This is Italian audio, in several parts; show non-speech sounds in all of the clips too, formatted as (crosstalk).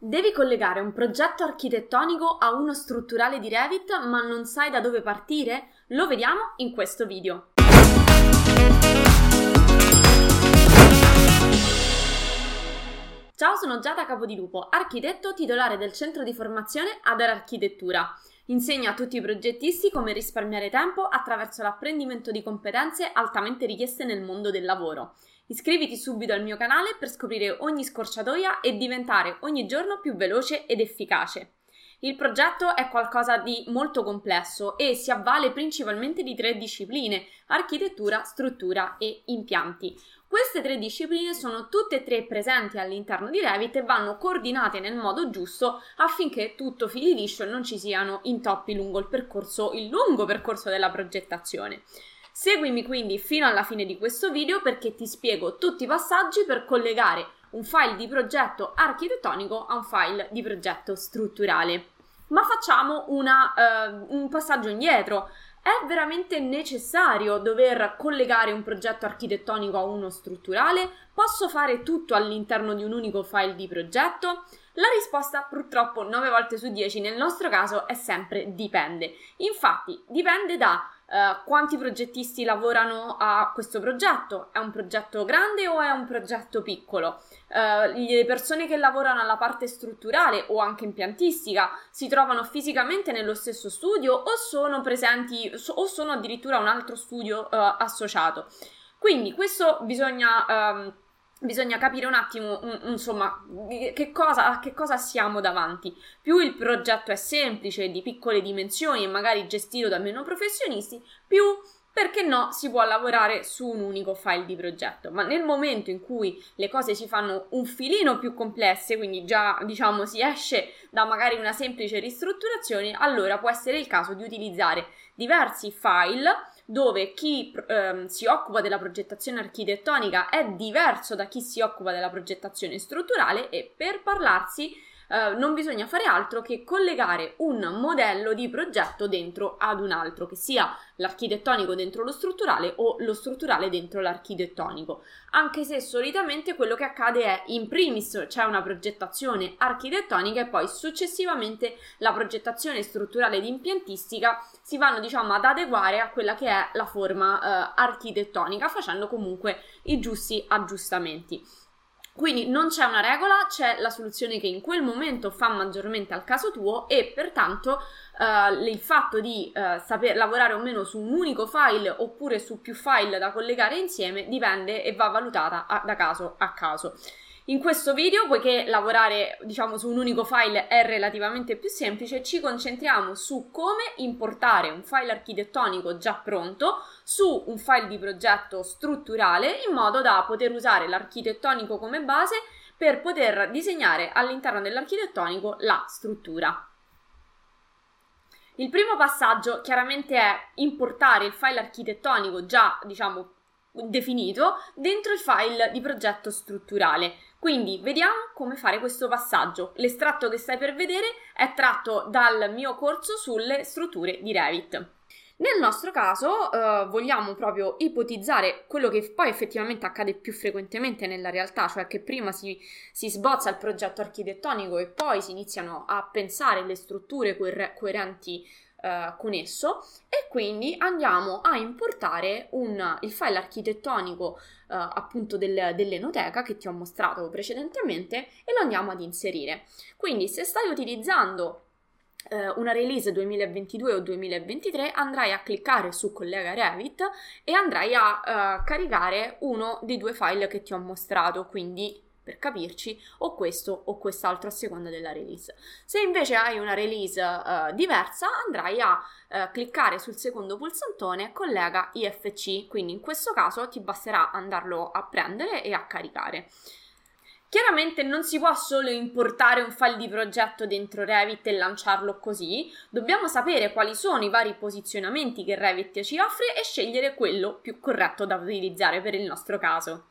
Devi collegare un progetto architettonico a uno strutturale di Revit ma non sai da dove partire? Lo vediamo in questo video. Ciao, sono Giada Capodilupo, architetto titolare del centro di formazione Adar Architettura. Insegno a tutti i progettisti come risparmiare tempo attraverso l'apprendimento di competenze altamente richieste nel mondo del lavoro. Iscriviti subito al mio canale per scoprire ogni scorciatoia e diventare ogni giorno più veloce ed efficace. Il progetto è qualcosa di molto complesso e si avvale principalmente di tre discipline, architettura, struttura e impianti. Queste tre discipline sono tutte e tre presenti all'interno di Revit e vanno coordinate nel modo giusto affinché tutto fili liscio e non ci siano intoppi lungo il percorso, il lungo percorso della progettazione. Seguimi quindi fino alla fine di questo video perché ti spiego tutti i passaggi per collegare un file di progetto architettonico a un file di progetto strutturale. Ma facciamo una, uh, un passaggio indietro. È veramente necessario dover collegare un progetto architettonico a uno strutturale? Posso fare tutto all'interno di un unico file di progetto? La risposta purtroppo 9 volte su 10 nel nostro caso è sempre dipende. Infatti dipende da Uh, quanti progettisti lavorano a questo progetto? È un progetto grande o è un progetto piccolo? Uh, le persone che lavorano alla parte strutturale o anche impiantistica si trovano fisicamente nello stesso studio o sono presenti o sono addirittura un altro studio uh, associato. Quindi questo bisogna um, bisogna capire un attimo, insomma, che cosa, a che cosa siamo davanti. Più il progetto è semplice, di piccole dimensioni e magari gestito da meno professionisti, più perché no, si può lavorare su un unico file di progetto, ma nel momento in cui le cose si fanno un filino più complesse, quindi già diciamo si esce da magari una semplice ristrutturazione, allora può essere il caso di utilizzare diversi file dove chi ehm, si occupa della progettazione architettonica è diverso da chi si occupa della progettazione strutturale e per parlarsi eh, non bisogna fare altro che collegare un modello di progetto dentro ad un altro, che sia l'architettonico dentro lo strutturale o lo strutturale dentro l'architettonico. Anche se solitamente quello che accade è in primis c'è una progettazione architettonica e poi successivamente la progettazione strutturale di impiantistica si vanno diciamo ad adeguare a quella che è la forma eh, architettonica facendo comunque i giusti aggiustamenti. Quindi non c'è una regola, c'è la soluzione che in quel momento fa maggiormente al caso tuo e pertanto uh, il fatto di uh, saper lavorare o meno su un unico file oppure su più file da collegare insieme dipende e va valutata a, da caso a caso. In questo video, poiché lavorare diciamo su un unico file è relativamente più semplice, ci concentriamo su come importare un file architettonico già pronto su un file di progetto strutturale in modo da poter usare l'architettonico come base per poter disegnare all'interno dell'architettonico la struttura. Il primo passaggio chiaramente è importare il file architettonico già, diciamo, definito dentro il file di progetto strutturale. Quindi vediamo come fare questo passaggio. L'estratto che stai per vedere è tratto dal mio corso sulle strutture di Revit. Nel nostro caso eh, vogliamo proprio ipotizzare quello che poi effettivamente accade più frequentemente nella realtà, cioè che prima si, si sbozza il progetto architettonico e poi si iniziano a pensare le strutture coer- coerenti Uh, con esso e quindi andiamo a importare un, il file architettonico uh, appunto del, dell'enoteca che ti ho mostrato precedentemente e lo andiamo ad inserire. Quindi se stai utilizzando uh, una release 2022 o 2023 andrai a cliccare su collega Revit e andrai a caricare uno dei due file che ti ho mostrato, quindi per capirci, o questo o quest'altro a seconda della release. Se invece hai una release uh, diversa, andrai a uh, cliccare sul secondo pulsantone collega IFC, quindi in questo caso ti basterà andarlo a prendere e a caricare. Chiaramente non si può solo importare un file di progetto dentro Revit e lanciarlo così, dobbiamo sapere quali sono i vari posizionamenti che Revit ci offre e scegliere quello più corretto da utilizzare per il nostro caso.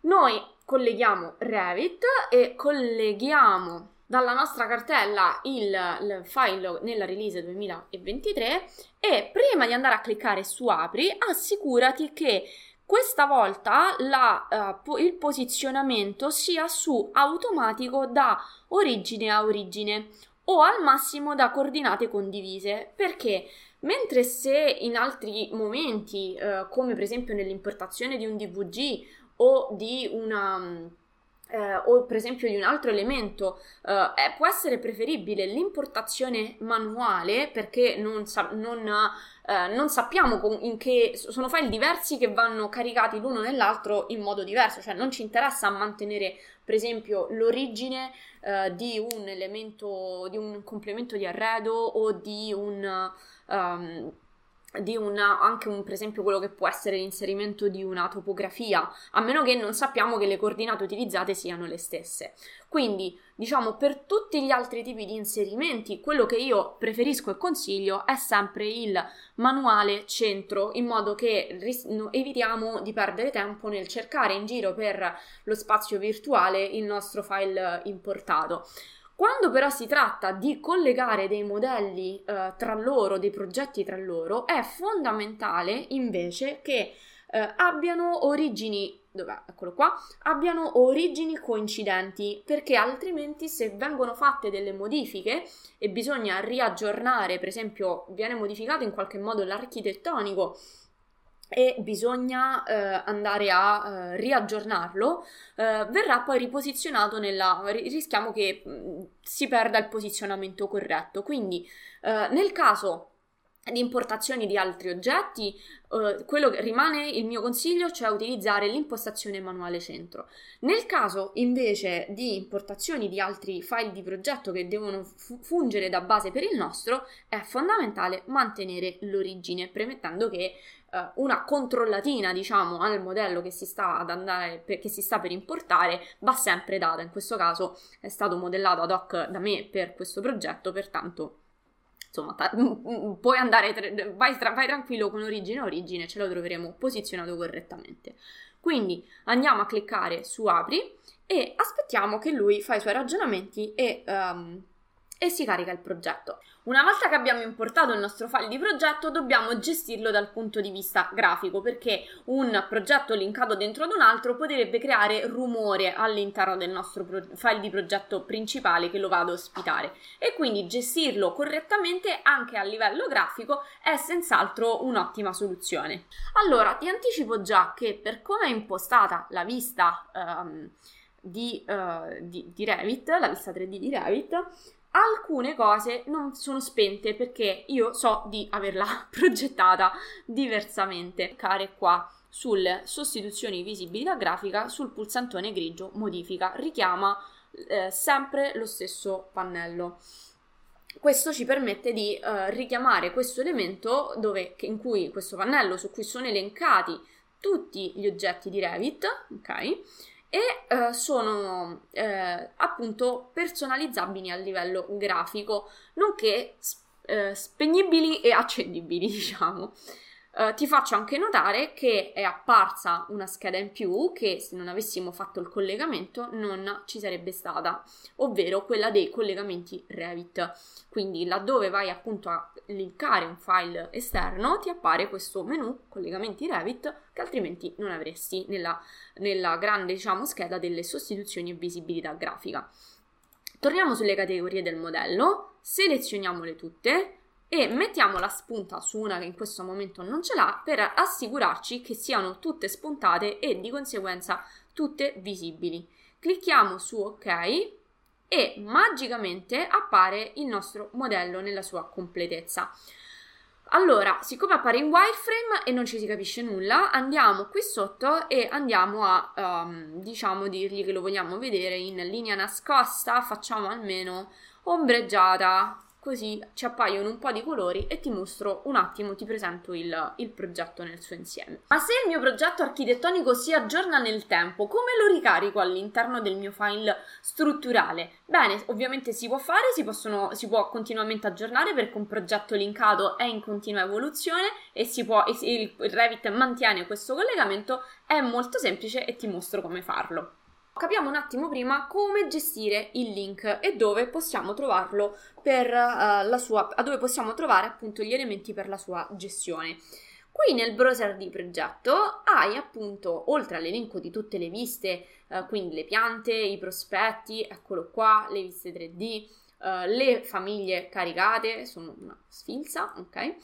Noi colleghiamo Revit e colleghiamo dalla nostra cartella il, il, file nella release 2023 e prima di andare a cliccare su apri assicurati che questa volta la, uh, il posizionamento sia su automatico da origine a origine o al massimo da coordinate condivise. Perché? Mentre se in altri momenti, uh, come per esempio nell'importazione di un DVG o di una eh, o per esempio di un altro elemento, eh, può essere preferibile l'importazione manuale perché non, sa- non, eh, non sappiamo con- in che sono file diversi che vanno caricati l'uno nell'altro in modo diverso, cioè non ci interessa mantenere per esempio l'origine eh, di un elemento, di un complemento di arredo o di un... Um, di una, anche un, per esempio quello che può essere l'inserimento di una topografia, a meno che non sappiamo che le coordinate utilizzate siano le stesse. Quindi, diciamo, per tutti gli altri tipi di inserimenti, quello che io preferisco e consiglio è sempre il manuale centro, in modo che ris- evitiamo di perdere tempo nel cercare in giro per lo spazio virtuale il nostro file importato. Quando però si tratta di collegare dei modelli eh, tra loro, dei progetti tra loro, è fondamentale invece che eh, abbiano origini dov'è? Eccolo qua, abbiano origini coincidenti, perché altrimenti se vengono fatte delle modifiche e bisogna riaggiornare, per esempio, viene modificato in qualche modo l'architettonico e bisogna eh, andare a eh, riaggiornarlo, eh, verrà poi riposizionato nella... rischiamo che mh, mm, si perda il posizionamento corretto. Quindi eh, nel caso di importazioni di altri oggetti, eh, quello che rimane il mio consiglio, cioè utilizzare l'impostazione manuale centro. Nel caso invece di importazioni di altri file di progetto che devono fu- fungere da base per il nostro, è fondamentale mantenere l'origine, premettendo che eh, una controllatina, diciamo, al modello che si sta ad andare, per, che si sta per importare, va sempre data. In questo caso è stato modellato ad hoc da me per questo progetto, pertanto insomma, ta- puoi andare, vai, tra- vai, tranquillo con origine origine, ce lo troveremo posizionato correttamente. Quindi andiamo a cliccare su apri e aspettiamo che lui fa i suoi ragionamenti e um, e si carica il progetto. Una volta che abbiamo importato il nostro file di progetto dobbiamo gestirlo dal punto di vista grafico perché un progetto linkato dentro ad un altro potrebbe creare rumore all'interno del nostro pro- file di progetto principale che lo vado a ospitare e quindi gestirlo correttamente anche a livello grafico è senz'altro un'ottima soluzione. Allora ti anticipo già che per come è impostata la vista um, di, uh, di, di Revit, la vista 3D di Revit, alcune cose non sono spente perché io so di averla (laughs) progettata diversamente. Cliccare qua sulle sostituzioni visibilità grafica sul pulsantone grigio modifica richiama eh, sempre lo stesso pannello. Questo ci permette di eh, richiamare questo elemento dove, in cui questo pannello su cui sono elencati tutti gli oggetti di Revit, ok? E eh, sono eh, appunto personalizzabili a livello grafico, nonché eh, spegnibili e accendibili, (laughs) diciamo. Uh, ti faccio anche notare che è apparsa una scheda in più che se non avessimo fatto il collegamento non ci sarebbe stata, ovvero quella dei collegamenti Revit. Quindi laddove vai appunto a linkare un file esterno ti appare questo menu collegamenti Revit che altrimenti non avresti nella, nella grande diciamo scheda delle sostituzioni e visibilità grafica. Torniamo sulle categorie del modello, selezioniamole tutte e mettiamo la spunta su una che in questo momento non ce l'ha per assicurarci che siano tutte spuntate e di conseguenza tutte visibili. Clicchiamo su ok e magicamente appare il nostro modello nella sua completezza. Allora, siccome appare in wireframe e non ci si capisce nulla, andiamo qui sotto e andiamo a, um, diciamo, dirgli che lo vogliamo vedere in linea nascosta, facciamo almeno ombreggiata, così ci appaiono un po' di colori e ti mostro un attimo, ti presento il, il, progetto nel suo insieme. Ma se il mio progetto architettonico si aggiorna nel tempo, come lo ricarico all'interno del mio file strutturale? Bene, ovviamente si può fare, si, possono, si può continuamente aggiornare perché un progetto linkato è in continua evoluzione e, può, e il Revit mantiene questo collegamento, è molto semplice e ti mostro come farlo. Capiamo un attimo prima come gestire il link e dove possiamo trovarlo per uh, la sua, dove possiamo trovare appunto gli elementi per la sua gestione. Qui nel browser di progetto hai appunto, oltre all'elenco di tutte le viste, eh, quindi le piante, i prospetti, eccolo qua, le viste 3D, eh, le famiglie caricate, sono una sfilza, ok?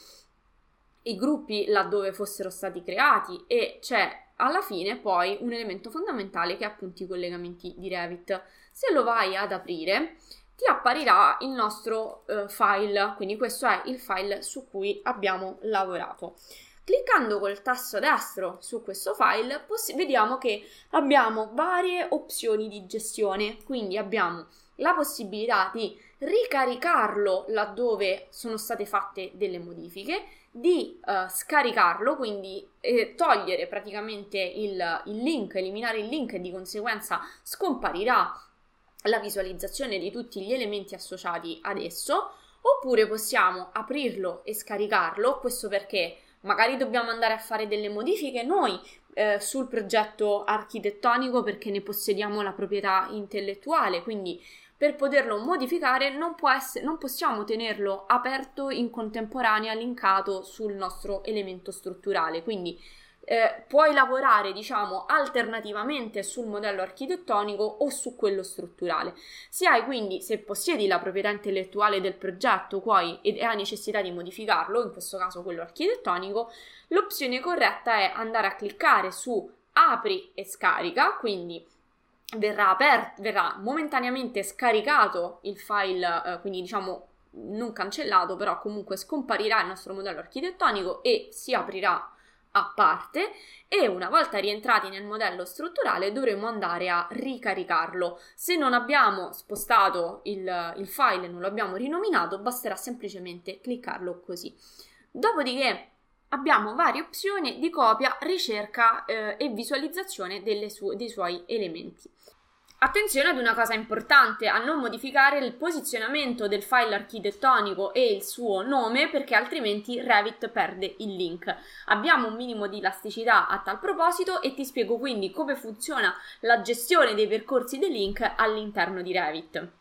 I gruppi laddove fossero stati creati e c'è alla fine poi un elemento fondamentale che è appunto i collegamenti di Revit. Se lo vai ad aprire, ti apparirà il nostro uh, file, quindi questo è il file su cui abbiamo lavorato. Cliccando col tasto destro su questo file poss- vediamo che abbiamo varie opzioni di gestione, quindi abbiamo la possibilità di ricaricarlo laddove sono state fatte delle modifiche, di uh, scaricarlo, quindi eh, togliere praticamente il, il link, eliminare il link e di conseguenza scomparirà la visualizzazione di tutti gli elementi associati ad esso, oppure possiamo aprirlo e scaricarlo, questo perché magari dobbiamo andare a fare delle modifiche noi eh, sul progetto architettonico perché ne possediamo la proprietà intellettuale, quindi per poterlo modificare non, essere, non possiamo tenerlo aperto in contemporanea linkato sul nostro elemento strutturale, quindi eh, puoi lavorare, diciamo, alternativamente sul modello architettonico o su quello strutturale. Se hai quindi, se possiedi la proprietà intellettuale del progetto poi ed hai necessità di modificarlo, in questo caso quello architettonico, l'opzione corretta è andare a cliccare su apri e scarica, quindi verrà, aperto, verrà momentaneamente scaricato il file, eh, quindi diciamo non cancellato, però comunque scomparirà il nostro modello architettonico e si aprirà a parte e una volta rientrati nel modello strutturale dovremo andare a ricaricarlo. Se non abbiamo spostato il, il file, non lo abbiamo rinominato, basterà semplicemente cliccarlo così. Dopodiché abbiamo varie opzioni di copia, ricerca eh, e visualizzazione su- dei suoi elementi. Attenzione ad una cosa importante, a non modificare il posizionamento del file architettonico e il suo nome perché altrimenti Revit perde il link. Abbiamo un minimo di elasticità a tal proposito e ti spiego quindi come funziona la gestione dei percorsi dei link all'interno di Revit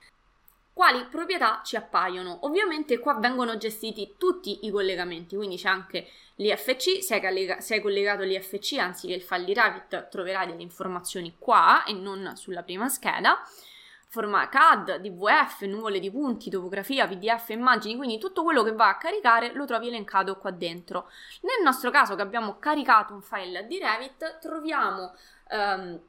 quali proprietà ci appaiono. Ovviamente qua vengono gestiti tutti i collegamenti, quindi c'è anche l'IFC, se hai, se hai collegato l'IFC anziché il Revit troverai delle informazioni qua e non sulla prima scheda. Forma CAD, DVF, nuvole di punti, topografia, PDF, immagini, quindi tutto quello che va a caricare lo trovi elencato qua dentro. Nel nostro caso che abbiamo caricato un file di Revit, troviamo um,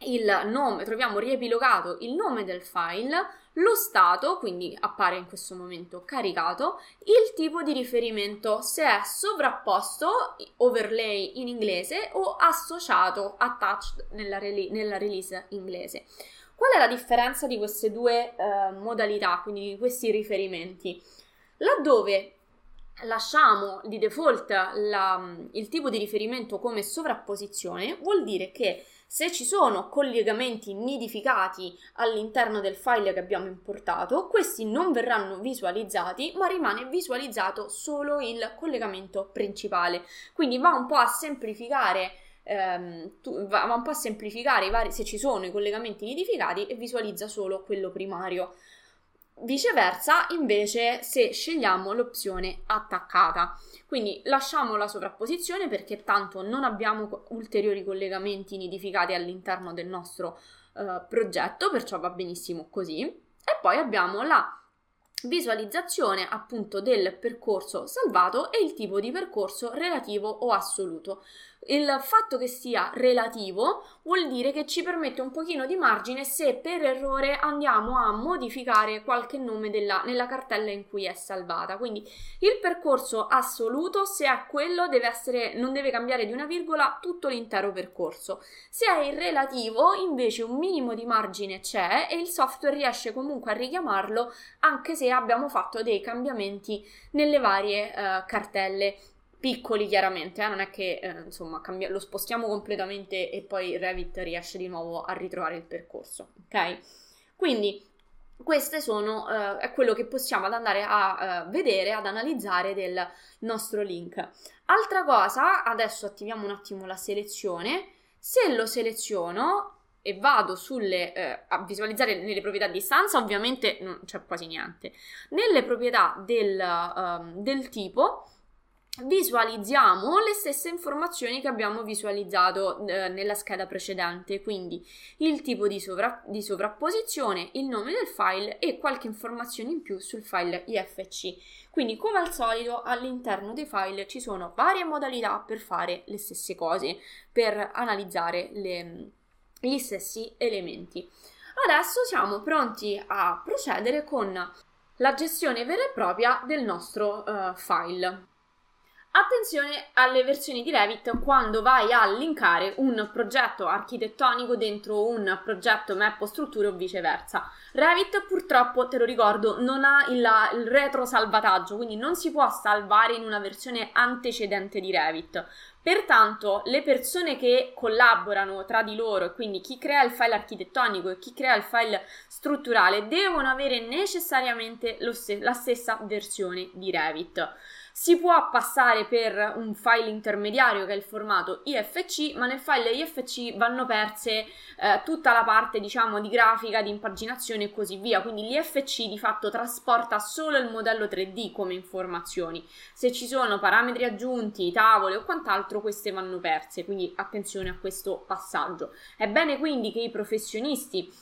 il nome, troviamo riepilogato il nome del file, lo stato, quindi appare in questo momento caricato, il tipo di riferimento, se è sovrapposto, overlay in inglese, o associato, attached nella, rele- nella release inglese. Qual è la differenza di queste due eh, modalità, quindi di questi riferimenti? Laddove lasciamo di default la, il tipo di riferimento come sovrapposizione, vuol dire che se ci sono collegamenti nidificati all'interno del file che abbiamo importato, questi non verranno visualizzati, ma rimane visualizzato solo il collegamento principale. Quindi va un po' a semplificare ehm, va un po' a semplificare vari, se ci sono i collegamenti nidificati e visualizza solo quello primario. Viceversa, invece, se scegliamo l'opzione attaccata. Quindi lasciamo la sovrapposizione perché tanto non abbiamo ulteriori collegamenti nidificati all'interno del nostro uh, progetto, perciò va benissimo così. E poi abbiamo la visualizzazione appunto del percorso salvato e il tipo di percorso relativo o assoluto. Il fatto che sia relativo vuol dire che ci permette un pochino di margine se per errore andiamo a modificare qualche nome della, nella cartella in cui è salvata. Quindi il percorso assoluto, se è quello, deve essere, non deve cambiare di una virgola tutto l'intero percorso. Se è il relativo, invece un minimo di margine c'è e il software riesce comunque a richiamarlo anche se abbiamo fatto dei cambiamenti nelle varie uh, cartelle piccoli chiaramente, eh? non è che eh, insomma cambia- lo spostiamo completamente e poi Revit riesce di nuovo a ritrovare il percorso, ok? Quindi queste sono eh, è quello che possiamo andare a uh, vedere, ad analizzare del nostro link. Altra cosa, adesso attiviamo un attimo la selezione, se lo seleziono e vado sulle, eh, a visualizzare nelle proprietà di stanza, ovviamente non c'è quasi niente. Nelle proprietà del, um, del tipo visualizziamo le stesse informazioni che abbiamo visualizzato eh, nella scheda precedente, quindi il tipo di, sovra- di, sovrapposizione, il nome del file e qualche informazione in più sul file IFC. Quindi, come al solito, all'interno dei file ci sono varie modalità per fare le stesse cose, per analizzare le, gli stessi elementi. Adesso siamo pronti a procedere con la gestione vera e propria del nostro uh, file. Attenzione alle versioni di Revit quando vai a linkare un progetto architettonico dentro un progetto map o strutture o viceversa. Revit purtroppo, te lo ricordo, non ha il, il retro salvataggio, quindi non si può salvare in una versione antecedente di Revit. Pertanto, le persone che collaborano tra di loro, quindi chi crea il file architettonico e chi crea il file strutturale, devono avere necessariamente st- la stessa versione di Revit. Si può passare per un file intermediario che è il formato IFC, ma nel file IFC vanno perse eh, tutta la parte, diciamo, di grafica, di impaginazione e così via. Quindi l'IFC di fatto trasporta solo il modello 3D come informazioni. Se ci sono parametri aggiunti, tavole o quant'altro, queste vanno perse. Quindi attenzione a questo passaggio. È bene quindi che i professionisti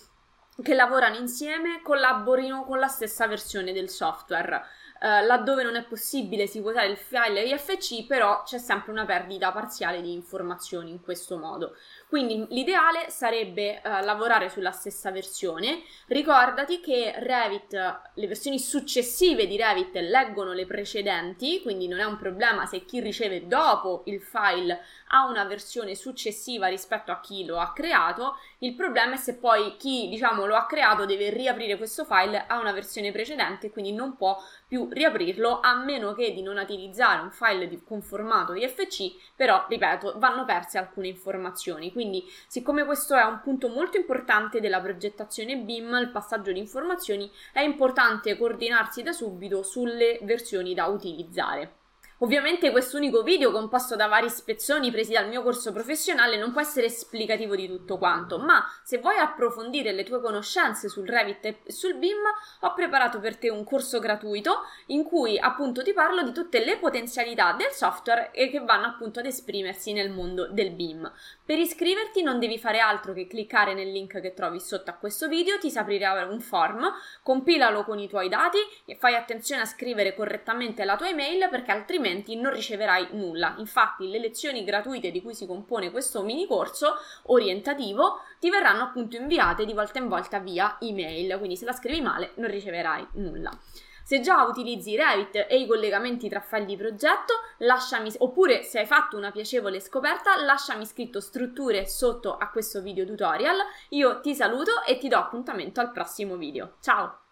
che lavorano insieme collaborino con la stessa versione del software. Uh, laddove non è possibile si può usare il file IFC, però c'è sempre una perdita parziale di informazioni in questo modo. Quindi l'ideale sarebbe uh, lavorare sulla stessa versione. Ricordati che Revit, le versioni successive di Revit leggono le precedenti, quindi non è un problema se chi riceve dopo il file ha una versione successiva rispetto a chi lo ha creato. Il problema è se poi chi diciamo lo ha creato deve riaprire questo file a una versione precedente, quindi non può più riaprirlo a meno che di non utilizzare un file di, con formato IFC, però ripeto, vanno perse alcune informazioni. Quindi, siccome questo è un punto molto importante della progettazione BIM, il passaggio di informazioni, è importante coordinarsi da subito sulle versioni da utilizzare. Ovviamente questo unico video composto da vari spezzoni presi dal mio corso professionale non può essere esplicativo di tutto quanto, ma se vuoi approfondire le tue conoscenze sul Revit e sul BIM, ho preparato per te un corso gratuito in cui appunto ti parlo di tutte le potenzialità del software e che vanno appunto ad esprimersi nel mondo del BIM. Per iscriverti non devi fare altro che cliccare nel link che trovi sotto a questo video, ti si aprirà un form, compilalo con i tuoi dati e fai attenzione a scrivere correttamente la tua email perché altrimenti altrimenti non riceverai nulla. Infatti le lezioni gratuite di cui si compone questo mini corso orientativo ti verranno appunto inviate di volta in volta via email, quindi se la scrivi male non riceverai nulla. Se già utilizzi Revit e i collegamenti tra file di progetto, lasciami, oppure se hai fatto una piacevole scoperta, lasciami scritto strutture sotto a questo video tutorial. Io ti saluto e ti do appuntamento al prossimo video. Ciao!